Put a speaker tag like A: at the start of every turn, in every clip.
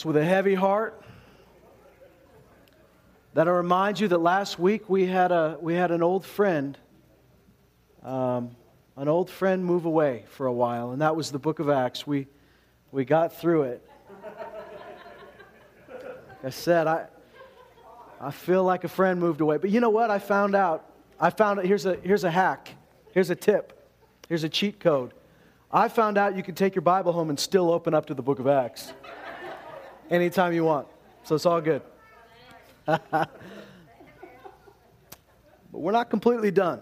A: It's with a heavy heart that I remind you that last week we had, a, we had an old friend, um, an old friend move away for a while, and that was the book of Acts. We, we got through it. Like I said, I, I feel like a friend moved away. But you know what? I found out. I found out. Here's a, here's a hack. Here's a tip. Here's a cheat code. I found out you can take your Bible home and still open up to the book of Acts anytime you want. So it's all good. but we're not completely done.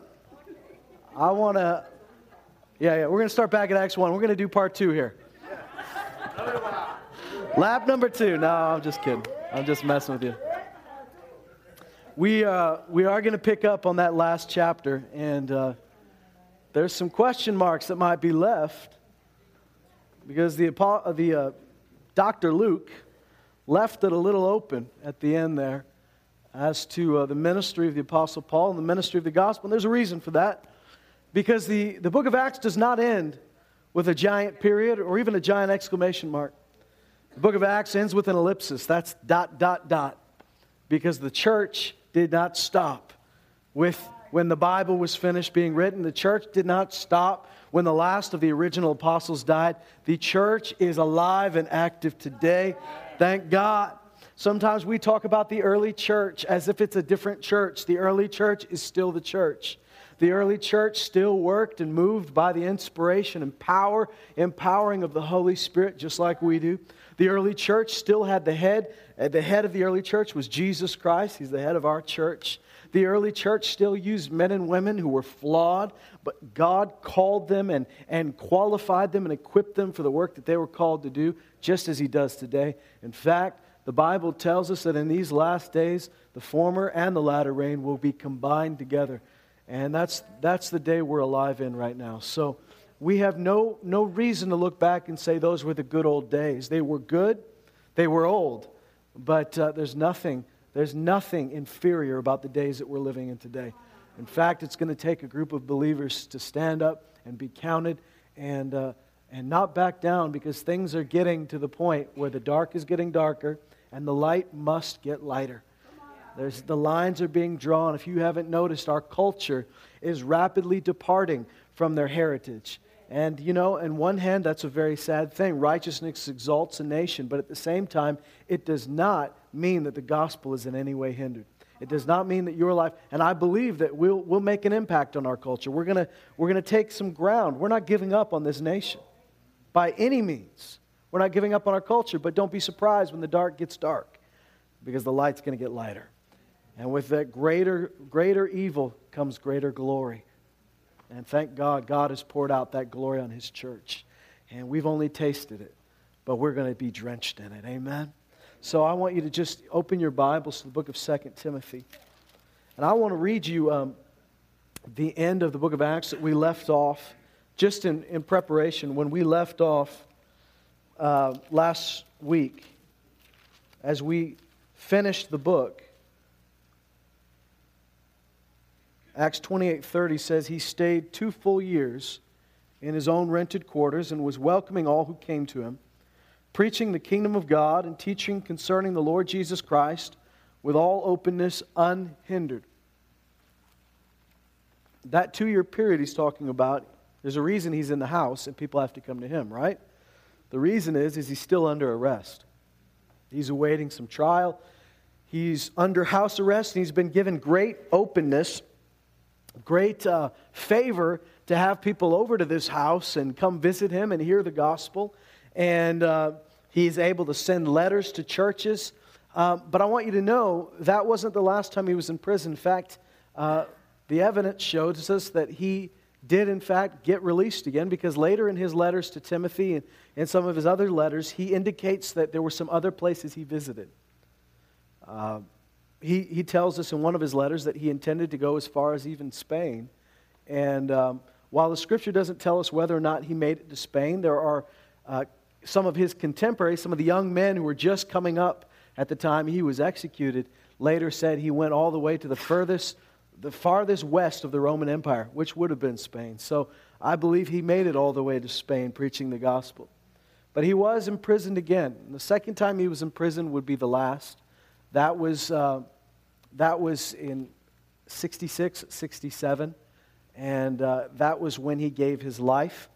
A: I want to, yeah, yeah, we're going to start back at Acts 1. We're going to do part two here. Lap number two. No, I'm just kidding. I'm just messing with you. We, uh, we are going to pick up on that last chapter, and uh, there's some question marks that might be left because the, the uh, Dr. Luke left it a little open at the end there as to uh, the ministry of the Apostle Paul and the ministry of the gospel. And there's a reason for that. Because the, the book of Acts does not end with a giant period or even a giant exclamation mark. The book of Acts ends with an ellipsis. That's dot, dot, dot. Because the church did not stop with when the Bible was finished being written. The church did not stop when the last of the original apostles died. The church is alive and active today. Thank God. Sometimes we talk about the early church as if it's a different church. The early church is still the church. The early church still worked and moved by the inspiration and power, empowering of the Holy Spirit, just like we do. The early church still had the head. The head of the early church was Jesus Christ. He's the head of our church. The early church still used men and women who were flawed, but God called them and, and qualified them and equipped them for the work that they were called to do, just as He does today. In fact, the Bible tells us that in these last days, the former and the latter rain will be combined together. And that's, that's the day we're alive in right now. So we have no, no reason to look back and say those were the good old days. They were good, they were old, but uh, there's, nothing, there's nothing inferior about the days that we're living in today. In fact, it's going to take a group of believers to stand up and be counted and, uh, and not back down because things are getting to the point where the dark is getting darker and the light must get lighter. There's, the lines are being drawn. If you haven't noticed, our culture is rapidly departing from their heritage. And, you know, in one hand, that's a very sad thing. Righteousness exalts a nation, but at the same time, it does not mean that the gospel is in any way hindered. It does not mean that your life, and I believe that we'll, we'll make an impact on our culture. We're going we're going to take some ground. We're not giving up on this nation by any means. We're not giving up on our culture, but don't be surprised when the dark gets dark because the light's going to get lighter. And with that greater, greater evil comes greater glory. And thank God, God has poured out that glory on His church. And we've only tasted it, but we're going to be drenched in it. Amen? So I want you to just open your Bibles to the book of 2 Timothy. And I want to read you um, the end of the book of Acts that we left off, just in, in preparation, when we left off uh, last week, as we finished the book, Acts 28:30 says he stayed two full years in his own rented quarters and was welcoming all who came to him, preaching the kingdom of God and teaching concerning the Lord Jesus Christ with all openness unhindered. That 2-year period he's talking about, there's a reason he's in the house and people have to come to him, right? The reason is, is he's still under arrest. He's awaiting some trial. He's under house arrest, and he's been given great openness, great uh, favor to have people over to this house and come visit him and hear the gospel. And uh, he's able to send letters to churches. Uh, but I want you to know that wasn't the last time he was in prison. In fact, uh, the evidence shows us that he did, in fact, get released again because later in his letters to Timothy and, and some of his other letters, he indicates that there were some other places he visited. Uh, he, he tells us in one of his letters that he intended to go as far as even Spain. And um, while the scripture doesn't tell us whether or not he made it to Spain, there are uh, some of his contemporaries, some of the young men who were just coming up at the time he was executed, later said he went all the way to the furthest the farthest west of the Roman Empire, which would have been Spain. So I believe he made it all the way to Spain preaching the gospel. But he was imprisoned again. The second time he was imprisoned would be the last. That was, uh, that was in 66, 67. And uh, that was when he gave his life.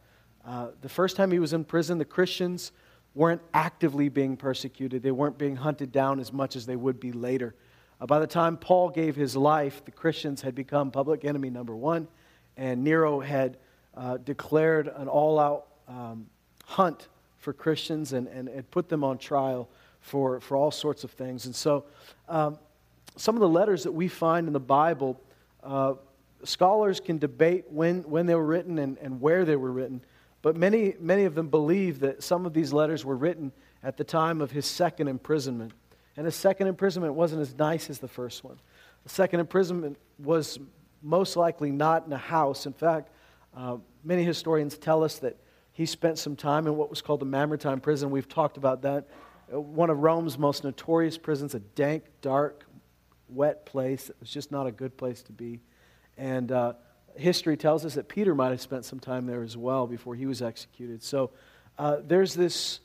A: Uh, the first time he was in prison, the Christians weren't actively being persecuted. They weren't being hunted down as much as they would be later. Uh, by the time Paul gave his life, the Christians had become public enemy number one, and Nero had uh, declared an all out um, hunt for Christians and, and, and put them on trial for, for all sorts of things. And so, um, some of the letters that we find in the Bible, uh, scholars can debate when, when they were written and, and where they were written. But many, many of them believe that some of these letters were written at the time of his second imprisonment. And his second imprisonment wasn't as nice as the first one. The second imprisonment was most likely not in a house. In fact, uh, many historians tell us that he spent some time in what was called the Mamertine prison. We've talked about that. Uh, one of Rome's most notorious prisons, a dank, dark, wet place. It was just not a good place to be. And uh, history tells us that Peter might have spent some time there as well before he was executed. So uh, there's, this,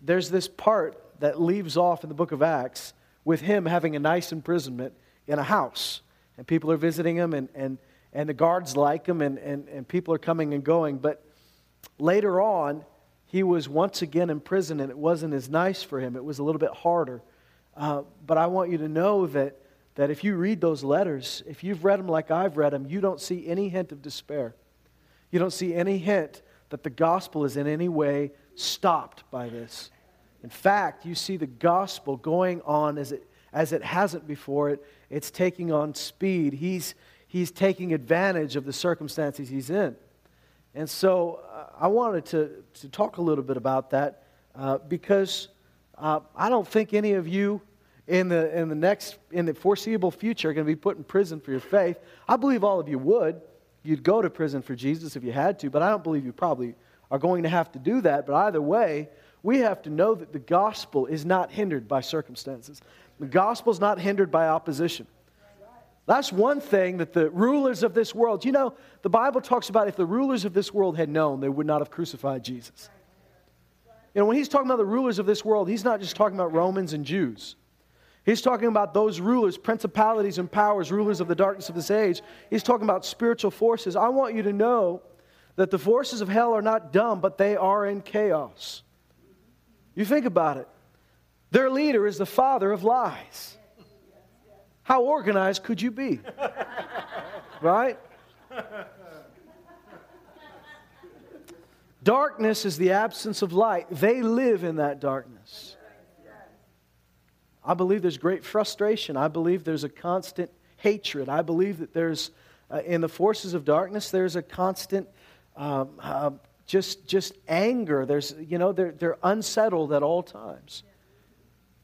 A: there's this part that leaves off in the book of Acts with him having a nice imprisonment in a house. And people are visiting him, and, and, and the guards like him, and, and, and people are coming and going. But later on, he was once again in prison, and it wasn't as nice for him. It was a little bit harder. Uh, but I want you to know that that if you read those letters, if you've read them like I've read them, you don't see any hint of despair. You don't see any hint that the gospel is in any way stopped by this. In fact, you see the gospel going on as it, as it hasn't before. It, it's taking on speed. He's, he's taking advantage of the circumstances he's in. And so uh, I wanted to, to talk a little bit about that uh, because uh, I don't think any of you in the, in the next, in the foreseeable future are going to be put in prison for your faith. I believe all of you would. You'd go to prison for Jesus if you had to, but I don't believe you probably are going to have to do that. But either way, we have to know that the gospel is not hindered by circumstances. The gospel is not hindered by opposition. That's one thing that the rulers of this world, you know, the Bible talks about if the rulers of this world had known, they would not have crucified Jesus. You know, when he's talking about the rulers of this world, he's not just talking about Romans and Jews. He's talking about those rulers, principalities and powers, rulers of the darkness of this age. He's talking about spiritual forces. I want you to know that the forces of hell are not dumb, but they are in chaos. You think about it. Their leader is the father of lies. How organized could you be? right? Darkness is the absence of light. They live in that darkness. I believe there's great frustration. I believe there's a constant hatred. I believe that there's, uh, in the forces of darkness, there's a constant um, uh, just, just anger. There's, you know, they're, they're unsettled at all times.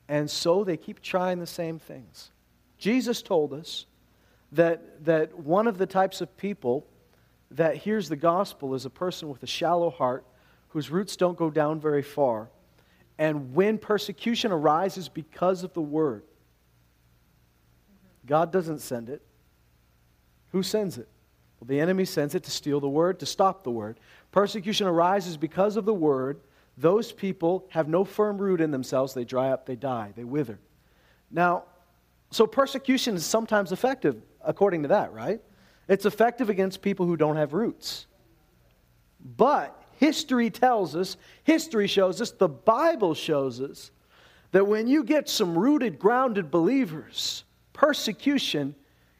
A: And so they keep trying the same things. Jesus told us that, that one of the types of people that hears the gospel is a person with a shallow heart whose roots don't go down very far and when persecution arises because of the word, God doesn't send it. Who sends it? Well, the enemy sends it to steal the word, to stop the word. Persecution arises because of the word. Those people have no firm root in themselves. They dry up, they die, they wither. Now, so persecution is sometimes effective according to that, right? It's effective against people who don't have roots. But history tells us, history shows us, the Bible shows us that when you get some rooted, grounded believers, persecution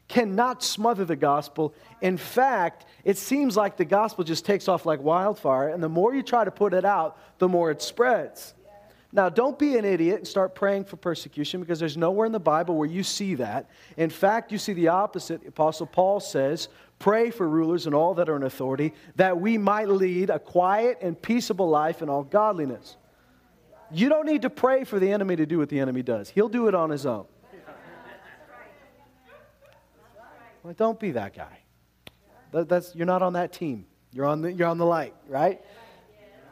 A: cannot smother the gospel. In fact, it seems like the gospel just takes off like wildfire, and the more you try to put it out, the more it spreads. Now, don't be an idiot and start praying for persecution because there's nowhere in the Bible where you see that. In fact, you see the opposite. The Apostle Paul says, Pray for rulers and all that are in authority, that we might lead a quiet and peaceable life in all godliness. You don't need to pray for the enemy to do what the enemy does, he'll do it on his own. Well, don't be that guy. That, that's, you're not on that team. You're on, the, you're on the light, right?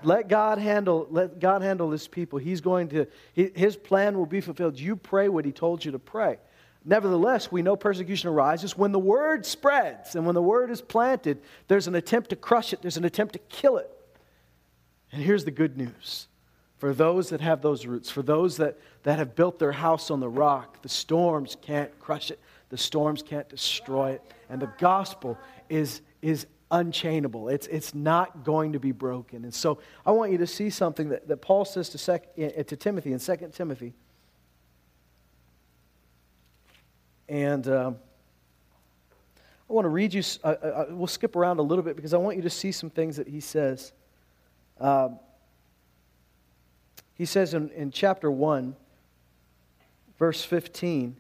A: Let God handle, let God handle this people. He's going to, his plan will be fulfilled. You pray what he told you to pray. Nevertheless, we know persecution arises when the word spreads and when the word is planted, there's an attempt to crush it, there's an attempt to kill it. And here's the good news for those that have those roots, for those that, that have built their house on the rock, the storms can't crush it, the storms can't destroy it. And the gospel is, is unchainable, it's, it's not going to be broken. And so I want you to see something that, that Paul says to, sec, eh, to Timothy in 2 Timothy. And um, I want to read you, uh, uh, we'll skip around a little bit because I want you to see some things that he says. Um, he says in, in chapter 1, verse 15.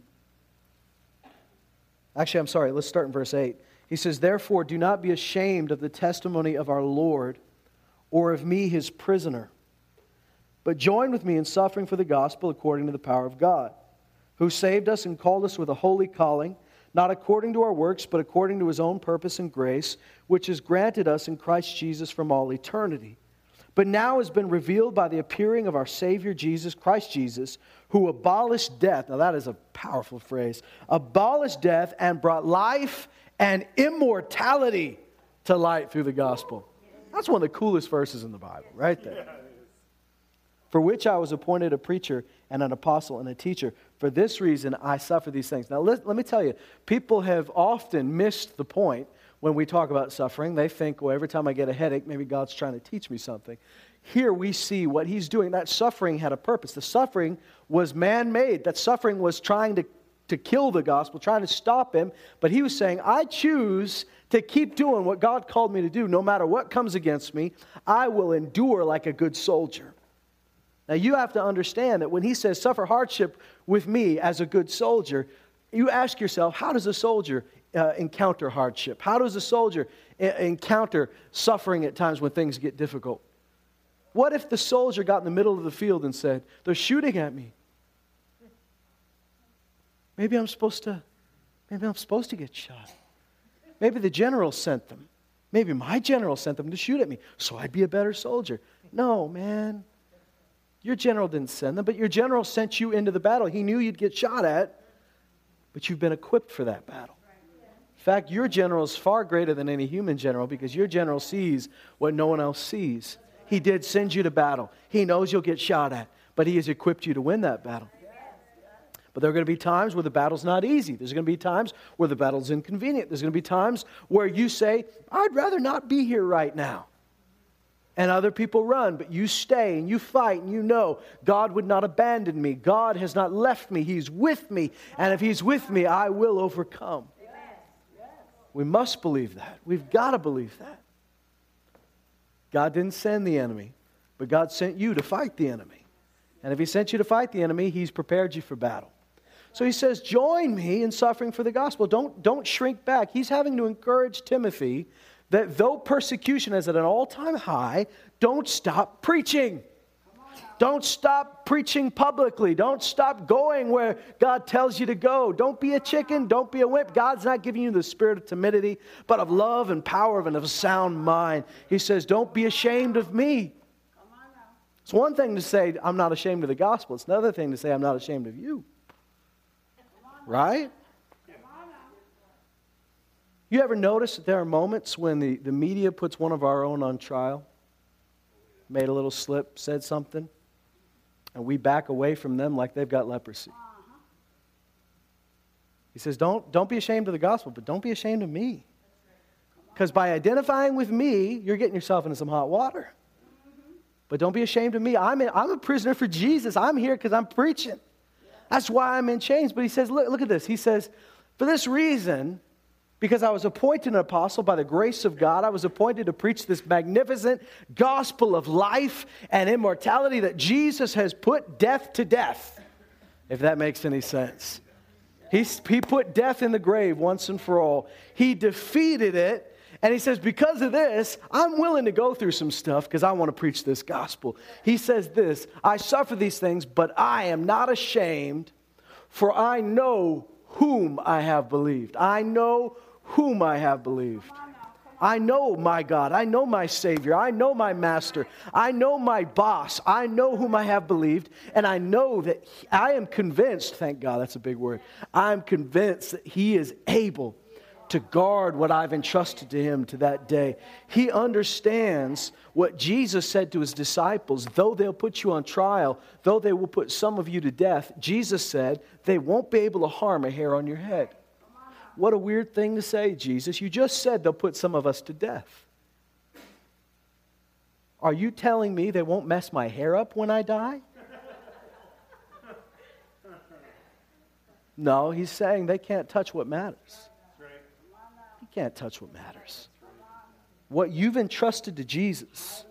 A: Actually, I'm sorry, let's start in verse 8. He says, Therefore, do not be ashamed of the testimony of our Lord or of me, his prisoner, but join with me in suffering for the gospel according to the power of God, who saved us and called us with a holy calling, not according to our works, but according to his own purpose and grace, which is granted us in Christ Jesus from all eternity but now has been revealed by the appearing of our Savior Jesus, Christ Jesus, who abolished death. Now, that is a powerful phrase. Abolished death and brought life and immortality to light through the gospel. That's one of the coolest verses in the Bible, right there. For which I was appointed a preacher and an apostle and a teacher. For this reason, I suffer these things. Now, let, let me tell you, people have often missed the point when we talk about suffering, they think, well, every time I get a headache, maybe God's trying to teach me something. Here we see what he's doing. That suffering had a purpose. The suffering was man made, that suffering was trying to, to kill the gospel, trying to stop him. But he was saying, I choose to keep doing what God called me to do. No matter what comes against me, I will endure like a good soldier. Now, you have to understand that when he says, suffer hardship with me as a good soldier, you ask yourself, how does a soldier uh, encounter hardship? How does a soldier encounter suffering at times when things get difficult? What if the soldier got in the middle of the field and said, They're shooting at me? Maybe I'm supposed to, maybe I'm supposed to get shot. Maybe the general sent them. Maybe my general sent them to shoot at me, so I'd be a better soldier. No, man. Your general didn't send them, but your general sent you into the battle. He knew you'd get shot at, but you've been equipped for that battle In fact, your general is far greater than any human general because your general sees what no one else sees. He did send you to battle. He knows you'll get shot at, but he has equipped you to win that battle. But there are going to be times where the battle's not easy. There's going to be times where the battle's inconvenient. There's going to be times where you say, I'd rather not be here right now. And other people run, but you stay and you fight and you know God would not abandon me. God has not left me. He's with me. And if He's with me, I will overcome. We must believe that. We've got to believe that. God didn't send the enemy, but God sent you to fight the enemy. And if He sent you to fight the enemy, He's prepared you for battle. So He says, Join me in suffering for the gospel. Don't, don't shrink back. He's having to encourage Timothy that though persecution is at an all time high, don't stop preaching. Don't stop preaching publicly. Don't stop going where God tells you to go. Don't be a chicken. Don't be a wimp. God's not giving you the spirit of timidity, but of love and power and of a sound mind. He says, Don't be ashamed of me. It's one thing to say, I'm not ashamed of the gospel. It's another thing to say, I'm not ashamed of you. Right? You ever notice that there are moments when the, the media puts one of our own on trial? Made a little slip, said something and we back away from them like they've got leprosy. Uh-huh. He says, don't, don't be ashamed of the gospel, but don't be ashamed of me. Because by identifying with me, you're getting yourself into some hot water. Mm-hmm. But don't be ashamed of me. I'm, in, I'm a prisoner for Jesus. I'm here because I'm preaching. That's why I'm in chains. But he says, look, look at this. He says, for this reason, because I was appointed an apostle by the grace of God. I was appointed to preach this magnificent gospel of life and immortality that Jesus has put death to death, if that makes any sense. He, he put death in the grave once and for all. He defeated it. And he says, Because of this, I'm willing to go through some stuff because I want to preach this gospel. He says this I suffer these things, but I am not ashamed, for I know whom I have believed. I know whom I have believed. I know my God. I know my Savior. I know my Master. I know my boss. I know whom I have believed. And I know that he, I am convinced, thank God, that's a big word. I'm convinced that He is able to guard what I've entrusted to him to that day. He understands what Jesus said to his disciples though they'll put you on trial, though they will put some of you to death, Jesus said they won't be able to harm a hair on your head. What a weird thing to say, Jesus. You just said they'll put some of us to death. Are you telling me they won't mess my hair up when I die? No, he's saying they can't touch what matters. You can't touch what matters. What you've entrusted to Jesus,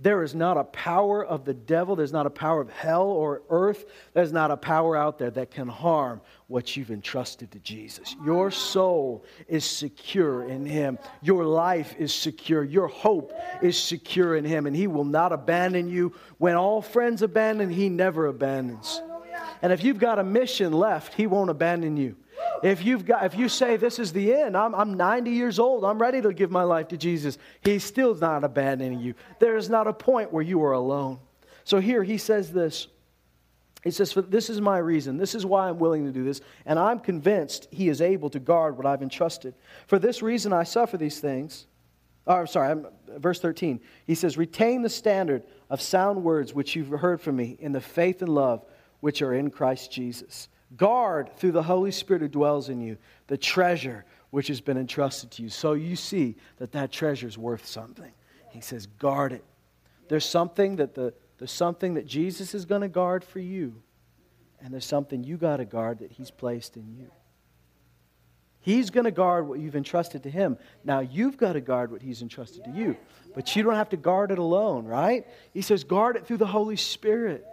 A: there is not a power of the devil, there's not a power of hell or earth, there's not a power out there that can harm what you've entrusted to Jesus. Your soul is secure in Him, your life is secure, your hope is secure in Him, and He will not abandon you. When all friends abandon, He never abandons. And if you've got a mission left, He won't abandon you. If, you've got, if you say, This is the end, I'm, I'm 90 years old, I'm ready to give my life to Jesus, He's still not abandoning you. There is not a point where you are alone. So here He says this. He says, This is my reason. This is why I'm willing to do this. And I'm convinced He is able to guard what I've entrusted. For this reason I suffer these things. Oh, I'm sorry, I'm, verse 13. He says, Retain the standard of sound words which you've heard from me in the faith and love which are in Christ Jesus. Guard through the Holy Spirit who dwells in you the treasure which has been entrusted to you. So you see that that treasure is worth something. He says, guard it. There's something that the there's something that Jesus is going to guard for you, and there's something you got to guard that He's placed in you. He's going to guard what you've entrusted to Him. Now you've got to guard what He's entrusted to you, but you don't have to guard it alone, right? He says, guard it through the Holy Spirit.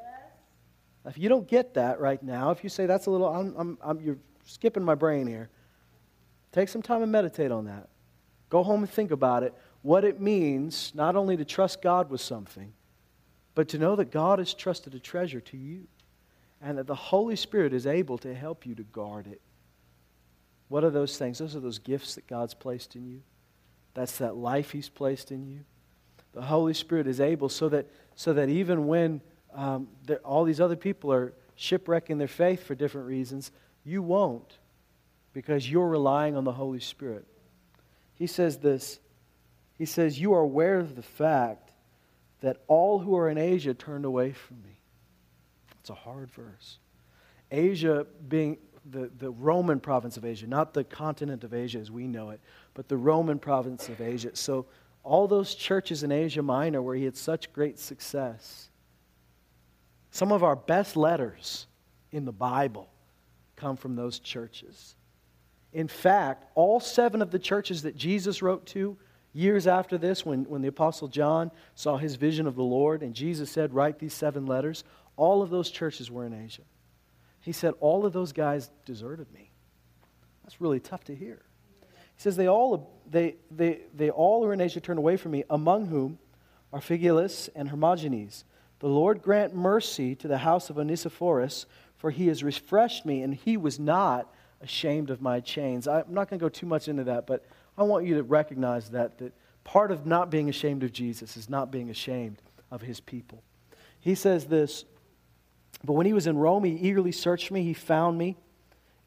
A: If you don't get that right now, if you say that's a little, I'm, I'm, I'm, you're skipping my brain here, take some time and meditate on that. Go home and think about it. What it means not only to trust God with something, but to know that God has trusted a treasure to you and that the Holy Spirit is able to help you to guard it. What are those things? Those are those gifts that God's placed in you. That's that life He's placed in you. The Holy Spirit is able so that, so that even when um, all these other people are shipwrecking their faith for different reasons. You won't because you're relying on the Holy Spirit. He says this He says, You are aware of the fact that all who are in Asia turned away from me. It's a hard verse. Asia being the, the Roman province of Asia, not the continent of Asia as we know it, but the Roman province of Asia. So, all those churches in Asia Minor where he had such great success, some of our best letters in the Bible come from those churches. In fact, all seven of the churches that Jesus wrote to years after this, when, when the Apostle John saw his vision of the Lord and Jesus said, Write these seven letters, all of those churches were in Asia. He said, All of those guys deserted me. That's really tough to hear. He says, They all, they, they, they all are in Asia turned away from me, among whom are Phygelus and Hermogenes the Lord grant mercy to the house of Onesiphorus, for he has refreshed me, and he was not ashamed of my chains. I'm not going to go too much into that, but I want you to recognize that, that part of not being ashamed of Jesus is not being ashamed of his people. He says this, but when he was in Rome, he eagerly searched me, he found me,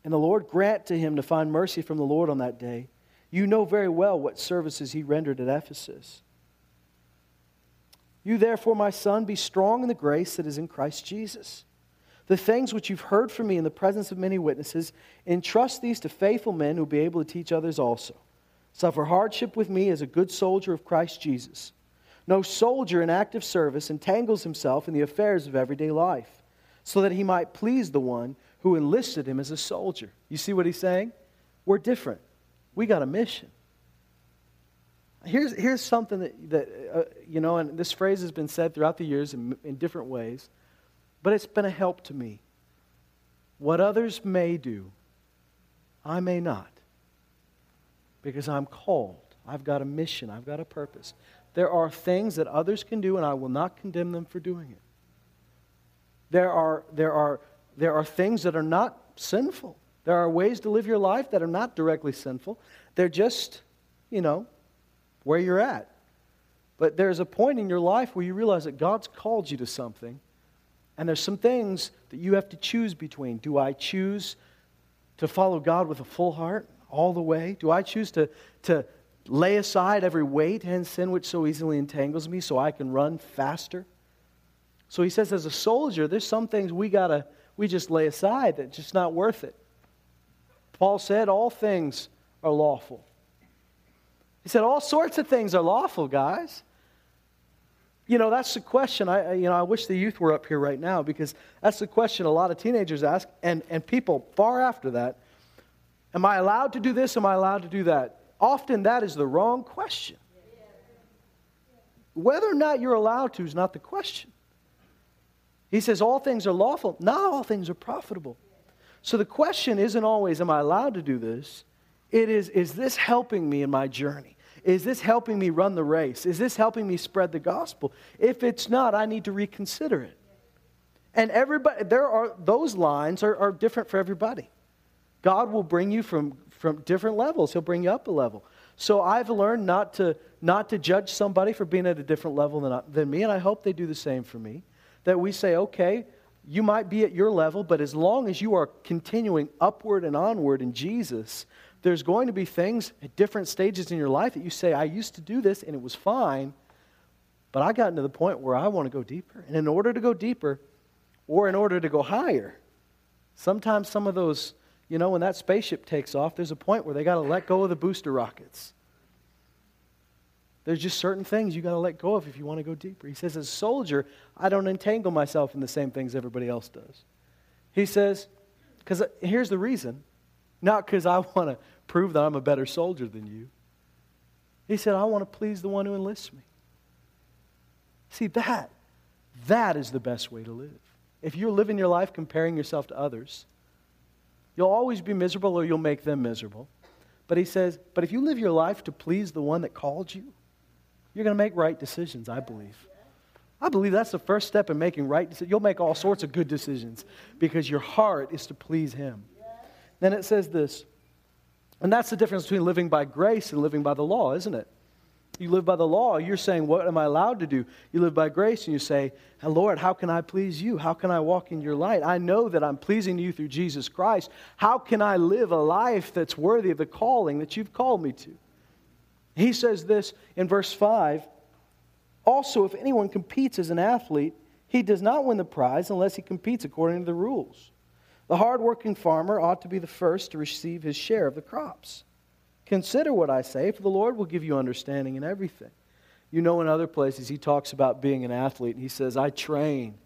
A: and the Lord grant to him to find mercy from the Lord on that day. You know very well what services he rendered at Ephesus. You, therefore, my son, be strong in the grace that is in Christ Jesus. The things which you've heard from me in the presence of many witnesses, entrust these to faithful men who will be able to teach others also. Suffer hardship with me as a good soldier of Christ Jesus. No soldier in active service entangles himself in the affairs of everyday life, so that he might please the one who enlisted him as a soldier. You see what he's saying? We're different. We got a mission. Here's, here's something that, that uh, you know, and this phrase has been said throughout the years in, in different ways, but it's been a help to me. What others may do, I may not, because I'm called. I've got a mission, I've got a purpose. There are things that others can do, and I will not condemn them for doing it. There are, there are, there are things that are not sinful. There are ways to live your life that are not directly sinful. They're just, you know, where you're at. But there's a point in your life where you realize that God's called you to something, and there's some things that you have to choose between. Do I choose to follow God with a full heart, all the way? Do I choose to, to lay aside every weight and sin which so easily entangles me so I can run faster? So he says, as a soldier, there's some things we gotta we just lay aside that's just not worth it. Paul said, all things are lawful. He said, all sorts of things are lawful, guys. You know, that's the question. I, you know, I wish the youth were up here right now because that's the question a lot of teenagers ask, and, and people far after that. Am I allowed to do this? Am I allowed to do that? Often that is the wrong question. Whether or not you're allowed to is not the question. He says all things are lawful, not all things are profitable. So the question isn't always, am I allowed to do this? It is, is this helping me in my journey? Is this helping me run the race? Is this helping me spread the gospel? If it's not, I need to reconsider it. And everybody, there are, those lines are, are different for everybody. God will bring you from, from different levels. He'll bring you up a level. So I've learned not to, not to judge somebody for being at a different level than, than me, and I hope they do the same for me. That we say, okay, you might be at your level, but as long as you are continuing upward and onward in Jesus, there's going to be things at different stages in your life that you say, I used to do this and it was fine, but I got to the point where I want to go deeper. And in order to go deeper, or in order to go higher, sometimes some of those, you know, when that spaceship takes off, there's a point where they got to let go of the booster rockets. There's just certain things you got to let go of if you want to go deeper. He says, as a soldier, I don't entangle myself in the same things everybody else does. He says, because uh, here's the reason not because I want to prove that I'm a better soldier than you. He said, I want to please the one who enlists me. See, that, that is the best way to live. If you're living your life comparing yourself to others, you'll always be miserable or you'll make them miserable. But he says, but if you live your life to please the one that called you, you're going to make right decisions, I believe. I believe that's the first step in making right decisions. You'll make all sorts of good decisions because your heart is to please him. Then it says this, and that's the difference between living by grace and living by the law, isn't it? You live by the law, you're saying, What am I allowed to do? You live by grace and you say, Lord, how can I please you? How can I walk in your light? I know that I'm pleasing you through Jesus Christ. How can I live a life that's worthy of the calling that you've called me to? He says this in verse 5 Also, if anyone competes as an athlete, he does not win the prize unless he competes according to the rules. The hardworking farmer ought to be the first to receive his share of the crops. Consider what I say, for the Lord will give you understanding in everything. You know, in other places, he talks about being an athlete, he says, I train.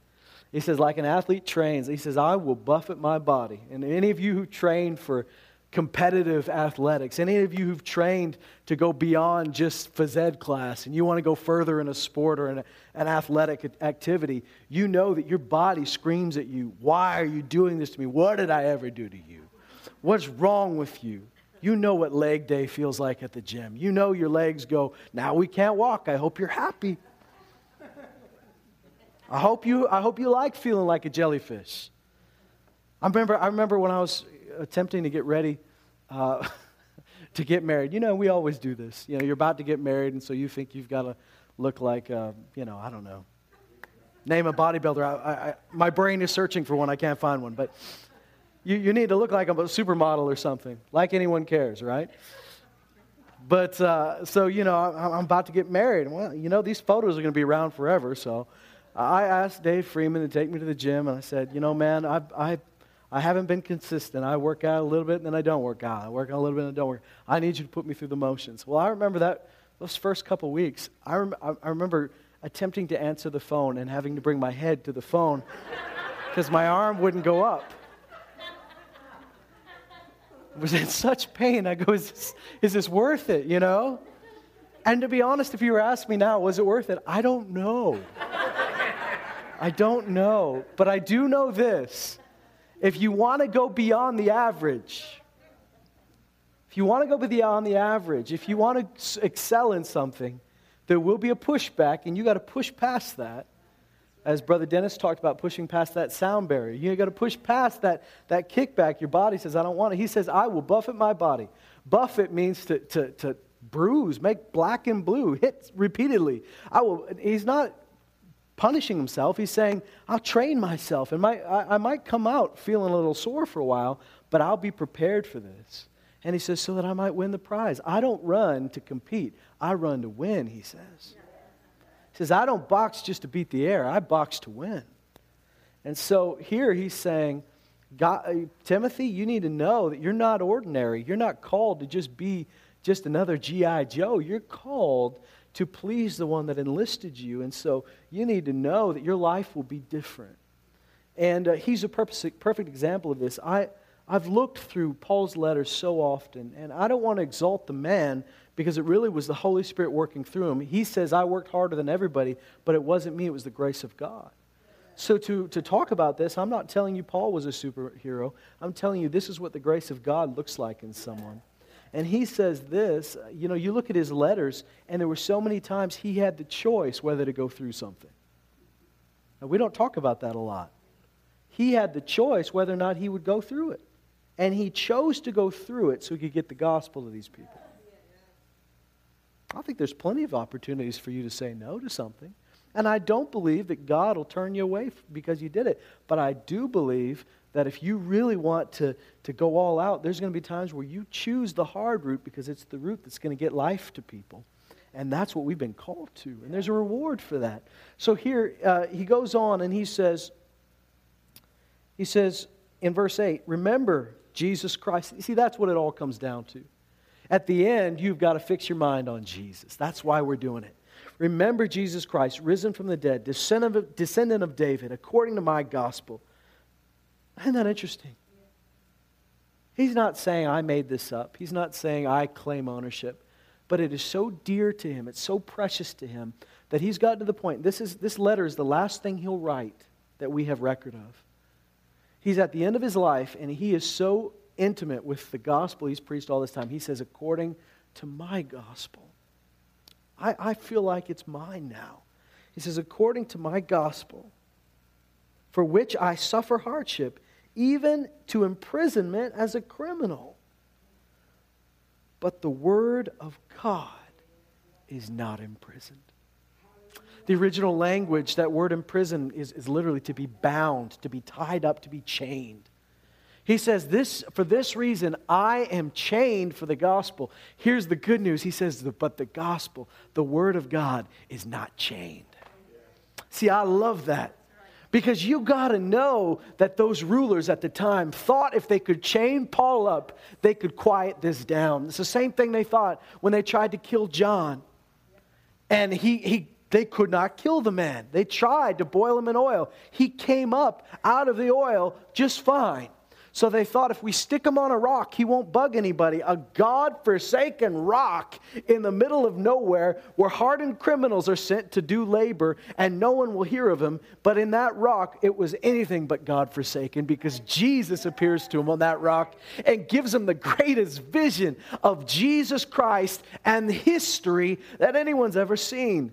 A: He says, like an athlete trains, he says, I will buffet my body. And any of you who train for competitive athletics, any of you who've trained to go beyond just phys ed class and you want to go further in a sport or in a, an athletic activity, you know that your body screams at you, Why are you doing this to me? What did I ever do to you? What's wrong with you? You know what leg day feels like at the gym. You know your legs go, Now we can't walk. I hope you're happy. I hope you, I hope you like feeling like a jellyfish. I remember, I remember when I was attempting to get ready uh, to get married. You know, we always do this. You know, you're about to get married, and so you think you've got to look like, uh, you know, I don't know. Name a bodybuilder. I, I, my brain is searching for one. I can't find one. But you, you need to look like a supermodel or something, like anyone cares, right? But uh, so, you know, I'm, I'm about to get married. Well, you know, these photos are going to be around forever. So I asked Dave Freeman to take me to the gym, and I said, you know, man, I, I I haven't been consistent. I work out a little bit and then I don't work out. I work out a little bit and I don't work. I need you to put me through the motions. Well, I remember that those first couple weeks. I, rem- I remember attempting to answer the phone and having to bring my head to the phone because my arm wouldn't go up. I was in such pain. I go, is this, is this worth it, you know? And to be honest, if you were asking me now, was it worth it? I don't know. I don't know. But I do know this if you want to go beyond the average, if you want to go beyond the average, if you want to excel in something, there will be a pushback, and you got to push past that. As Brother Dennis talked about, pushing past that sound barrier. You got to push past that, that kickback. Your body says, I don't want it. He says, I will buffet my body. Buffet means to, to, to bruise, make black and blue, hit repeatedly. I will, he's not punishing himself. He's saying, I'll train myself. And my, I, I might come out feeling a little sore for a while, but I'll be prepared for this. And he says, So that I might win the prize. I don't run to compete, I run to win, he says. He says, I don't box just to beat the air, I box to win. And so here he's saying, God, uh, Timothy, you need to know that you're not ordinary. You're not called to just be just another G.I. Joe. You're called to please the one that enlisted you. And so you need to know that your life will be different. And uh, he's a perfect, perfect example of this. I, I've looked through Paul's letters so often, and I don't want to exalt the man because it really was the Holy Spirit working through him. He says, I worked harder than everybody, but it wasn't me, it was the grace of God. So, to, to talk about this, I'm not telling you Paul was a superhero. I'm telling you this is what the grace of God looks like in someone. And he says this you know, you look at his letters, and there were so many times he had the choice whether to go through something. Now, we don't talk about that a lot. He had the choice whether or not he would go through it. And he chose to go through it so he could get the gospel to these people. I think there's plenty of opportunities for you to say no to something. And I don't believe that God will turn you away because you did it. But I do believe that if you really want to, to go all out, there's going to be times where you choose the hard route because it's the route that's going to get life to people. And that's what we've been called to. And there's a reward for that. So here uh, he goes on and he says, he says in verse 8, remember Jesus Christ. You see, that's what it all comes down to. At the end, you've got to fix your mind on Jesus. That's why we're doing it. Remember Jesus Christ, risen from the dead, descendant of, descendant of David, according to my gospel. Isn't that interesting? He's not saying, I made this up. He's not saying, I claim ownership. But it is so dear to him, it's so precious to him, that he's gotten to the point. This, is, this letter is the last thing he'll write that we have record of. He's at the end of his life, and he is so intimate with the gospel he's preached all this time. He says, according to my gospel. I, I feel like it's mine now. He says, according to my gospel, for which I suffer hardship, even to imprisonment as a criminal. But the word of God is not imprisoned. The original language, that word imprison, is, is literally to be bound, to be tied up, to be chained. He says, this, For this reason, I am chained for the gospel. Here's the good news. He says, But the gospel, the word of God, is not chained. See, I love that. Because you got to know that those rulers at the time thought if they could chain Paul up, they could quiet this down. It's the same thing they thought when they tried to kill John. And he, he, they could not kill the man. They tried to boil him in oil. He came up out of the oil just fine. So they thought if we stick him on a rock, he won't bug anybody. A God forsaken rock in the middle of nowhere where hardened criminals are sent to do labor and no one will hear of him. But in that rock, it was anything but God forsaken because Jesus appears to him on that rock and gives him the greatest vision of Jesus Christ and history that anyone's ever seen.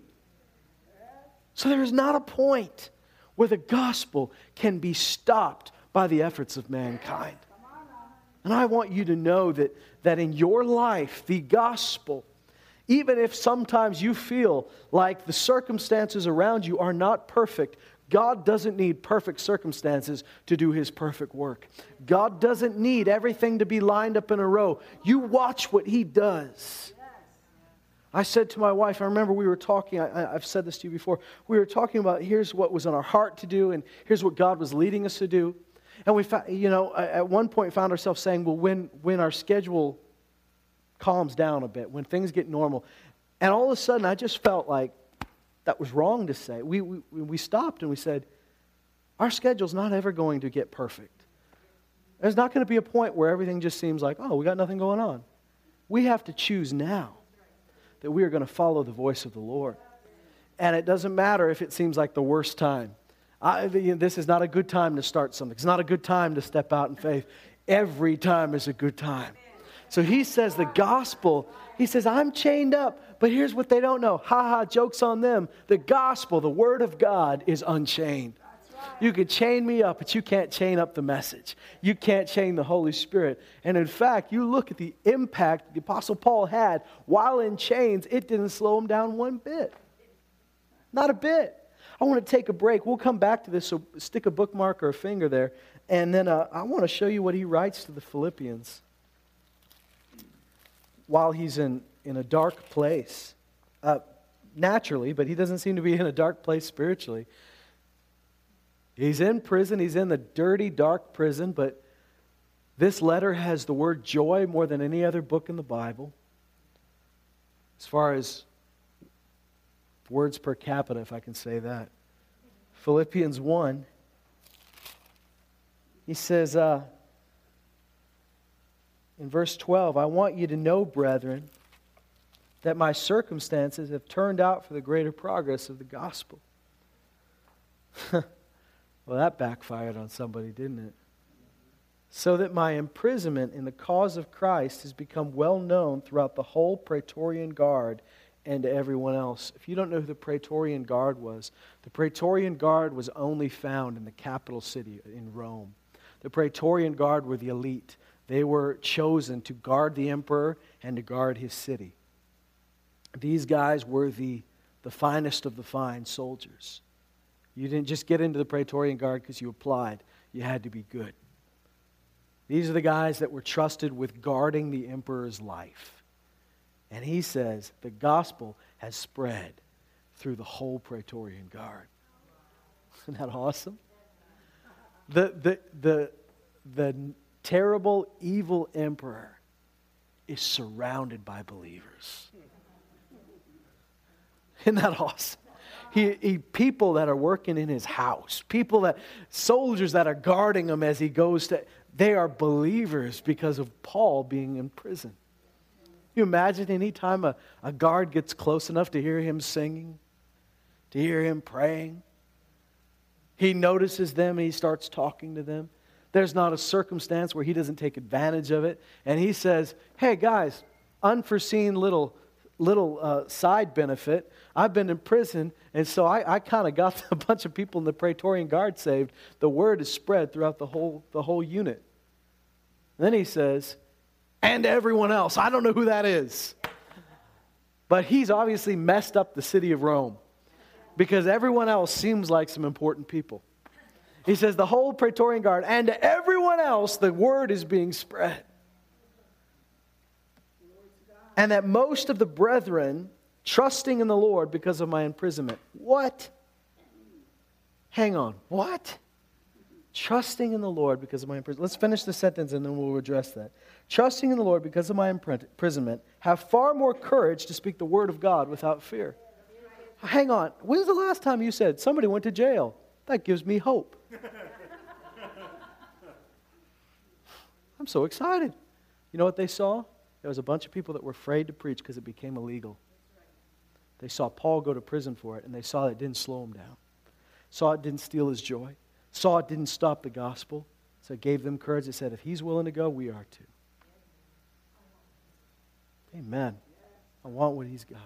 A: So there is not a point where the gospel can be stopped by the efforts of mankind. And I want you to know that, that in your life, the gospel, even if sometimes you feel like the circumstances around you are not perfect, God doesn't need perfect circumstances to do his perfect work. God doesn't need everything to be lined up in a row. You watch what he does. I said to my wife, I remember we were talking, I, have said this to you before, we were talking about here's what was on our heart to do, and here's what God was leading us to do. And we, you know, at one point found ourselves saying, well, when, when our schedule calms down a bit, when things get normal, and all of a sudden I just felt like that was wrong to say. We, we, we stopped and we said, our schedule's not ever going to get perfect. There's not going to be a point where everything just seems like, oh, we got nothing going on. We have to choose now that we are going to follow the voice of the Lord. And it doesn't matter if it seems like the worst time. I, this is not a good time to start something. It's not a good time to step out in faith. Every time is a good time. So he says the gospel, he says, I'm chained up, but here's what they don't know. Ha ha, joke's on them. The gospel, the word of God, is unchained. You can chain me up, but you can't chain up the message. You can't chain the Holy Spirit. And in fact, you look at the impact the Apostle Paul had while in chains, it didn't slow him down one bit. Not a bit. I want to take a break. We'll come back to this, so stick a bookmark or a finger there. And then uh, I want to show you what he writes to the Philippians. while he's in, in a dark place, uh, naturally, but he doesn't seem to be in a dark place spiritually. He's in prison, he's in the dirty, dark prison, but this letter has the word joy more than any other book in the Bible. As far as words per capita, if I can say that. Philippians 1, he says uh, in verse 12, I want you to know, brethren, that my circumstances have turned out for the greater progress of the gospel. well, that backfired on somebody, didn't it? So that my imprisonment in the cause of Christ has become well known throughout the whole Praetorian Guard and to everyone else. If you don't know who the Praetorian Guard was, the Praetorian Guard was only found in the capital city in Rome. The Praetorian Guard were the elite. They were chosen to guard the emperor and to guard his city. These guys were the, the finest of the fine soldiers. You didn't just get into the Praetorian Guard because you applied, you had to be good. These are the guys that were trusted with guarding the emperor's life. And he says the gospel has spread through the whole Praetorian Guard. Isn't that awesome? The, the, the, the terrible, evil emperor is surrounded by believers. Isn't that awesome? He, he, people that are working in his house, people that, soldiers that are guarding him as he goes to, they are believers because of Paul being in prison. You imagine any time a, a guard gets close enough to hear him singing, to hear him praying, he notices them and he starts talking to them. There's not a circumstance where he doesn't take advantage of it. And he says, Hey, guys, unforeseen little little uh, side benefit. I've been in prison, and so I, I kind of got a bunch of people in the Praetorian Guard saved. The word is spread throughout the whole, the whole unit. And then he says, and everyone else. I don't know who that is. But he's obviously messed up the city of Rome because everyone else seems like some important people. He says, the whole Praetorian Guard and to everyone else, the word is being spread and that most of the brethren trusting in the Lord because of my imprisonment. What? Hang on. What? Trusting in the Lord because of my imprisonment. Let's finish the sentence and then we'll address that. Trusting in the Lord because of my imprisonment, have far more courage to speak the word of God without fear. Hang on. When's the last time you said somebody went to jail? That gives me hope. I'm so excited. You know what they saw? There was a bunch of people that were afraid to preach because it became illegal. They saw Paul go to prison for it, and they saw that it didn't slow him down. Saw it didn't steal his joy. Saw it didn't stop the gospel. So it gave them courage. It said, if he's willing to go, we are too. Amen. I want what he's got.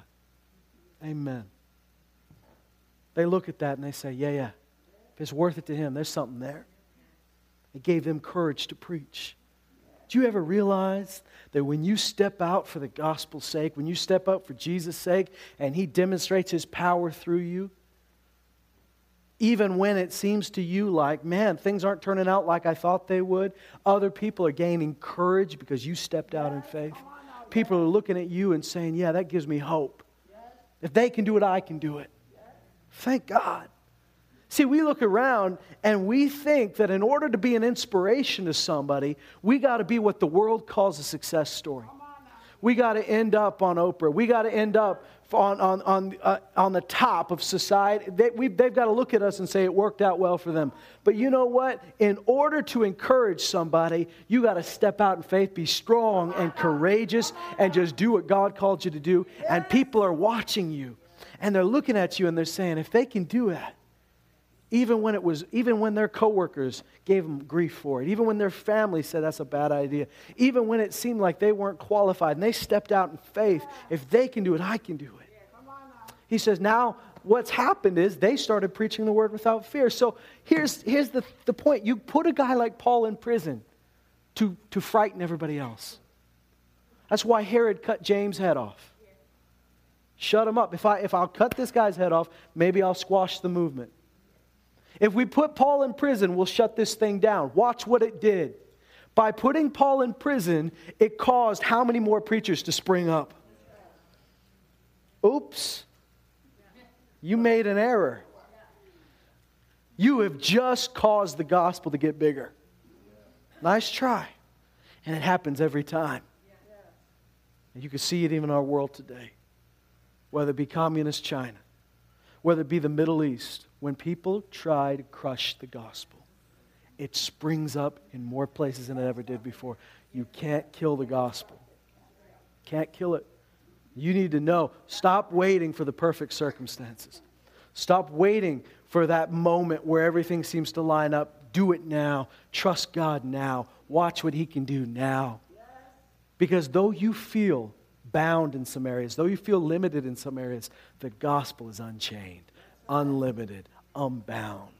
A: Amen. They look at that and they say, yeah, yeah. If it's worth it to him, there's something there. It gave them courage to preach. Do you ever realize that when you step out for the gospel's sake, when you step out for Jesus' sake, and He demonstrates His power through you, even when it seems to you like, man, things aren't turning out like I thought they would, other people are gaining courage because you stepped out in faith. People are looking at you and saying, yeah, that gives me hope. If they can do it, I can do it. Thank God. See, we look around and we think that in order to be an inspiration to somebody, we got to be what the world calls a success story. We got to end up on Oprah. We got to end up on, on, on, uh, on the top of society. They, they've got to look at us and say it worked out well for them. But you know what? In order to encourage somebody, you got to step out in faith, be strong and courageous, and just do what God called you to do. And people are watching you, and they're looking at you, and they're saying, if they can do that, even when it was even when their coworkers gave them grief for it even when their family said that's a bad idea even when it seemed like they weren't qualified and they stepped out in faith if they can do it i can do it. He says now what's happened is they started preaching the word without fear. So here's, here's the, the point. You put a guy like paul in prison to, to frighten everybody else. That's why herod cut james head off. Shut him up. If, I, if i'll cut this guy's head off maybe i'll squash the movement if we put Paul in prison, we'll shut this thing down. Watch what it did. By putting Paul in prison, it caused how many more preachers to spring up? Oops. You made an error. You have just caused the gospel to get bigger. Nice try. And it happens every time. And you can see it even in our world today. Whether it be communist China, whether it be the Middle East, when people try to crush the gospel, it springs up in more places than it ever did before. You can't kill the gospel. Can't kill it. You need to know. Stop waiting for the perfect circumstances. Stop waiting for that moment where everything seems to line up. Do it now. Trust God now. Watch what He can do now. Because though you feel bound in some areas, though you feel limited in some areas, the gospel is unchained, unlimited, unbound.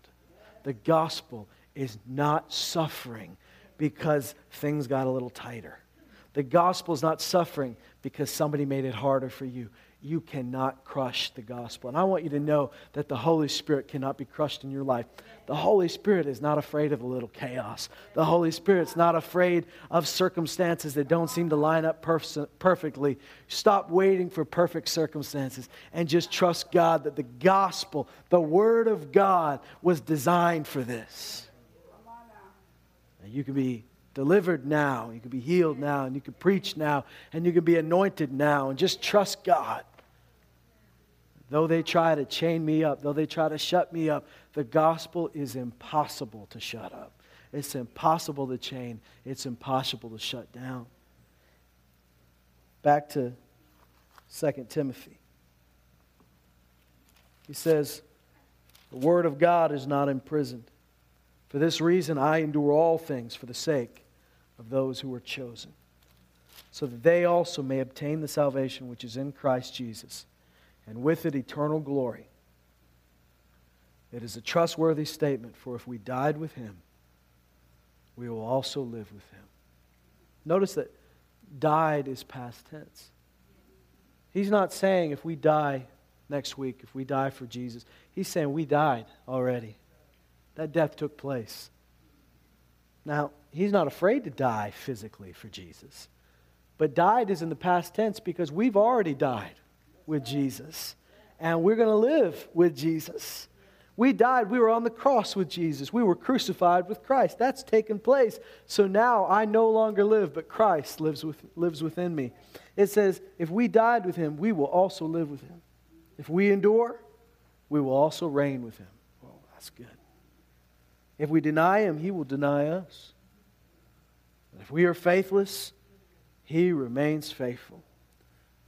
A: The gospel is not suffering because things got a little tighter. The gospel is not suffering because somebody made it harder for you. You cannot crush the gospel. And I want you to know that the Holy Spirit cannot be crushed in your life. The Holy Spirit is not afraid of a little chaos. The Holy Spirit's not afraid of circumstances that don't seem to line up perf- perfectly. Stop waiting for perfect circumstances and just trust God that the gospel, the Word of God, was designed for this. And you can be delivered now, you can be healed now, and you can preach now, and you can be anointed now, and just trust God. Though they try to chain me up, though they try to shut me up, the gospel is impossible to shut up. It's impossible to chain, it's impossible to shut down. Back to 2 Timothy. He says, The word of God is not imprisoned. For this reason, I endure all things for the sake of those who are chosen, so that they also may obtain the salvation which is in Christ Jesus, and with it eternal glory. It is a trustworthy statement, for if we died with him, we will also live with him. Notice that died is past tense. He's not saying if we die next week, if we die for Jesus. He's saying we died already. That death took place. Now, he's not afraid to die physically for Jesus. But died is in the past tense because we've already died with Jesus. And we're going to live with Jesus. We died, we were on the cross with Jesus. We were crucified with Christ. That's taken place. So now I no longer live, but Christ lives, with, lives within me. It says, if we died with him, we will also live with him. If we endure, we will also reign with him. Well, that's good. If we deny him, he will deny us. if we are faithless, he remains faithful,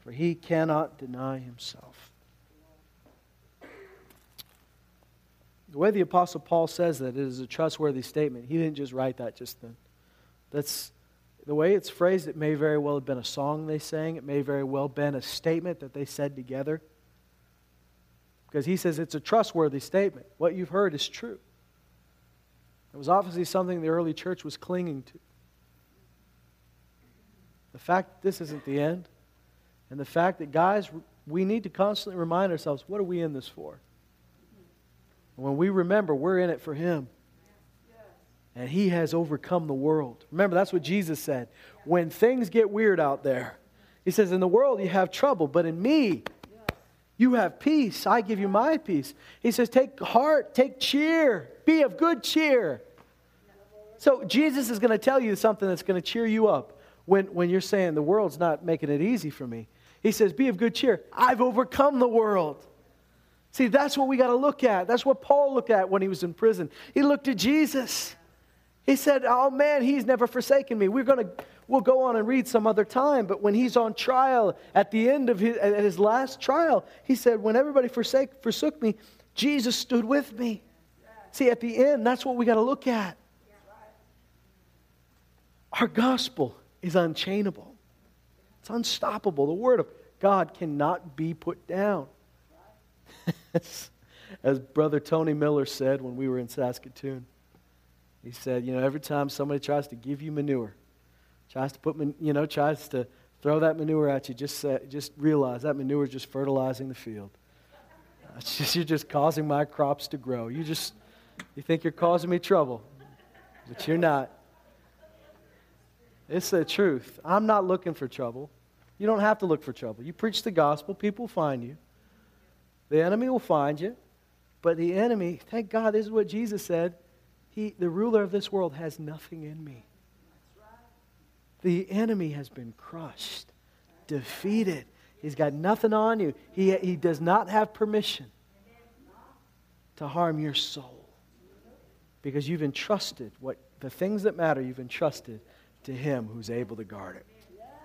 A: for he cannot deny himself. The way the Apostle Paul says that it is a trustworthy statement. He didn't just write that just then. That's the way it's phrased, it may very well have been a song they sang. It may very well have been a statement that they said together. Because he says it's a trustworthy statement. What you've heard is true. It was obviously something the early church was clinging to. The fact this isn't the end, and the fact that, guys, we need to constantly remind ourselves what are we in this for? When we remember, we're in it for Him. And He has overcome the world. Remember, that's what Jesus said. When things get weird out there, He says, In the world you have trouble, but in me, you have peace. I give you my peace. He says, Take heart, take cheer, be of good cheer. So Jesus is going to tell you something that's going to cheer you up when, when you're saying the world's not making it easy for me. He says, Be of good cheer. I've overcome the world. See, that's what we got to look at. That's what Paul looked at when he was in prison. He looked at Jesus. He said, Oh man, he's never forsaken me. We're going to, we'll go on and read some other time. But when he's on trial, at the end of his, at his last trial, he said, When everybody forsake, forsook me, Jesus stood with me. See, at the end, that's what we got to look at. Our gospel is unchainable, it's unstoppable. The word of God cannot be put down. As Brother Tony Miller said when we were in Saskatoon, he said, You know, every time somebody tries to give you manure, tries to put, you know, tries to throw that manure at you, just, say, just realize that manure is just fertilizing the field. Just, you're just causing my crops to grow. You just, you think you're causing me trouble, but you're not. It's the truth. I'm not looking for trouble. You don't have to look for trouble. You preach the gospel, people find you. The enemy will find you. But the enemy, thank God, this is what Jesus said. He, the ruler of this world has nothing in me. The enemy has been crushed, defeated. He's got nothing on you. He, he does not have permission to harm your soul because you've entrusted what the things that matter, you've entrusted to Him who's able to guard it.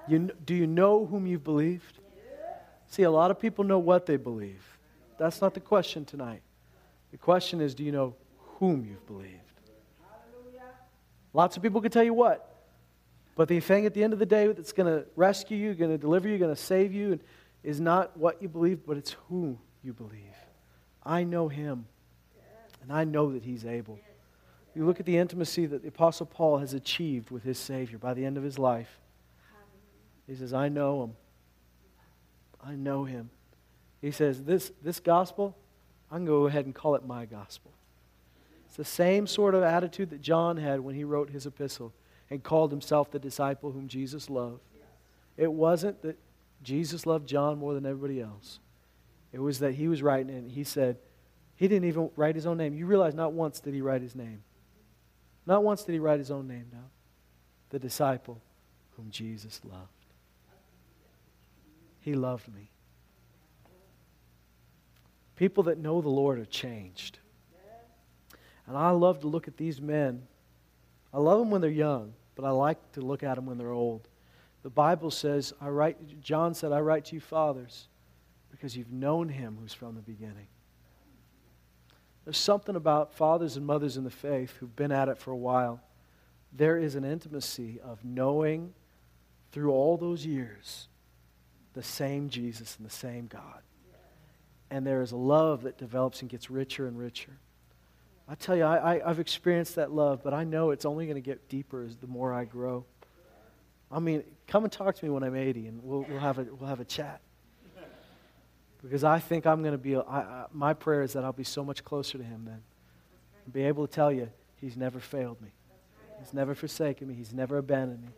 A: You, do you know whom you've believed? See, a lot of people know what they believe. That's not the question tonight. The question is, do you know whom you've believed? Lots of people can tell you what. But the thing at the end of the day that's going to rescue you, going to deliver you, going to save you, is not what you believe, but it's who you believe. I know him, and I know that he's able. You look at the intimacy that the Apostle Paul has achieved with his Savior by the end of his life. He says, I know him. I know him. He says, This, this gospel, I'm going to go ahead and call it my gospel. It's the same sort of attitude that John had when he wrote his epistle and called himself the disciple whom Jesus loved. It wasn't that Jesus loved John more than everybody else. It was that he was writing and he said, he didn't even write his own name. You realize not once did he write his name. Not once did he write his own name down. The disciple whom Jesus loved. He loved me. People that know the Lord are changed. And I love to look at these men. I love them when they're young, but I like to look at them when they're old. The Bible says, I write, John said, I write to you, fathers, because you've known him who's from the beginning. There's something about fathers and mothers in the faith who've been at it for a while. There is an intimacy of knowing through all those years the same Jesus and the same God. And there is a love that develops and gets richer and richer. I tell you, I, I, have experienced that love, but I know it's only going to get deeper as the more I grow. I mean, come and talk to me when I'm 80, and we'll, we'll, have, a, we'll have a chat. Because I think I'm going to be, I, I, my prayer is that I'll be so much closer to Him then. And be able to tell you, He's never failed me. He's never forsaken me. He's never abandoned me.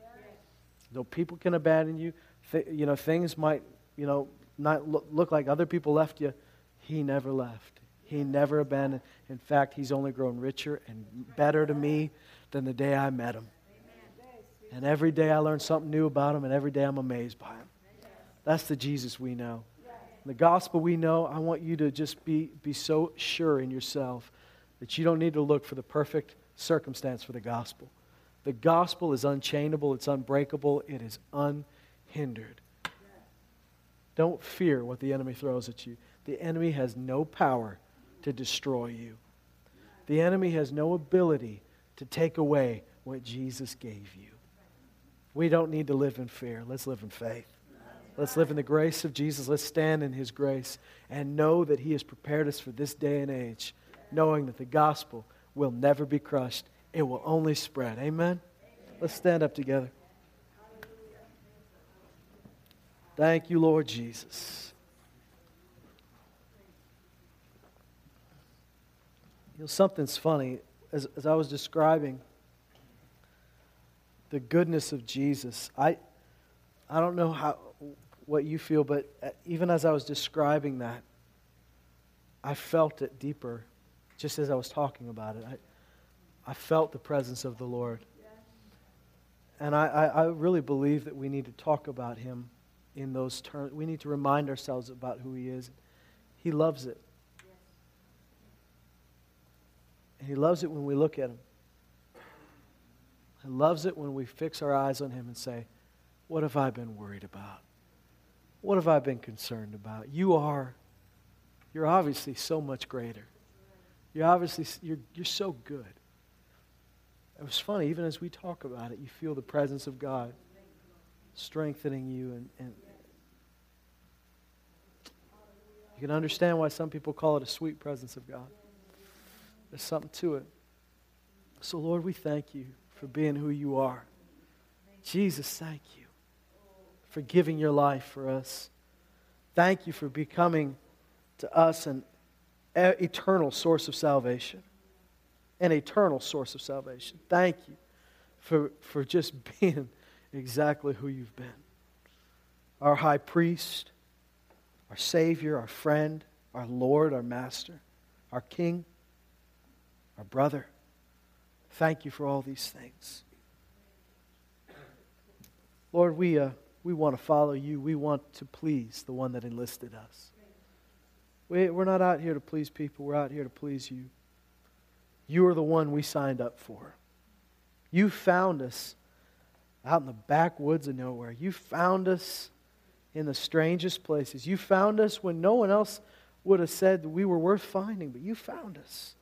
A: Though people can abandon you, th- you know, things might, you know, not look, look like other people left you. He never left. He never abandoned. In fact, he's only grown richer and better to me than the day I met him. And every day I learn something new about him, and every day I'm amazed by him. That's the Jesus we know. The gospel we know, I want you to just be, be so sure in yourself that you don't need to look for the perfect circumstance for the gospel. The gospel is unchainable, it's unbreakable, it is unhindered. Don't fear what the enemy throws at you. The enemy has no power to destroy you. The enemy has no ability to take away what Jesus gave you. We don't need to live in fear. Let's live in faith. Let's live in the grace of Jesus. Let's stand in his grace and know that he has prepared us for this day and age, knowing that the gospel will never be crushed, it will only spread. Amen? Let's stand up together. Thank you, Lord Jesus. You know, something's funny. As, as I was describing the goodness of Jesus, I, I don't know how, what you feel, but uh, even as I was describing that, I felt it deeper just as I was talking about it. I, I felt the presence of the Lord. And I, I, I really believe that we need to talk about Him in those terms. We need to remind ourselves about who He is. He loves it. And He loves it when we look at Him. He loves it when we fix our eyes on Him and say, What have I been worried about? What have I been concerned about? You are, you're obviously so much greater. You're obviously, you're, you're so good. It was funny, even as we talk about it, you feel the presence of God strengthening you and, and you can understand why some people call it a sweet presence of God. There's something to it. So, Lord, we thank you for being who you are. Jesus, thank you for giving your life for us. Thank you for becoming to us an eternal source of salvation. An eternal source of salvation. Thank you for, for just being exactly who you've been our high priest, our Savior, our friend, our Lord, our Master, our King, our brother. Thank you for all these things. Lord, we, uh, we want to follow you. We want to please the one that enlisted us. We, we're not out here to please people, we're out here to please you. You are the one we signed up for. You found us out in the backwoods of nowhere. You found us in the strangest places. You found us when no one else would have said we were worth finding, but you found us.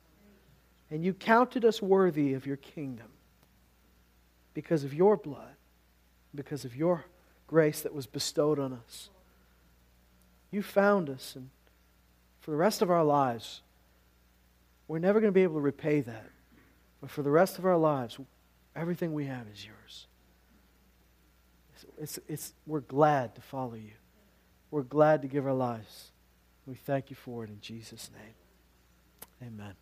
A: And you counted us worthy of your kingdom because of your blood, because of your grace that was bestowed on us. You found us, and for the rest of our lives, we're never going to be able to repay that. But for the rest of our lives, everything we have is yours. It's, it's, we're glad to follow you. We're glad to give our lives. We thank you for it in Jesus' name. Amen.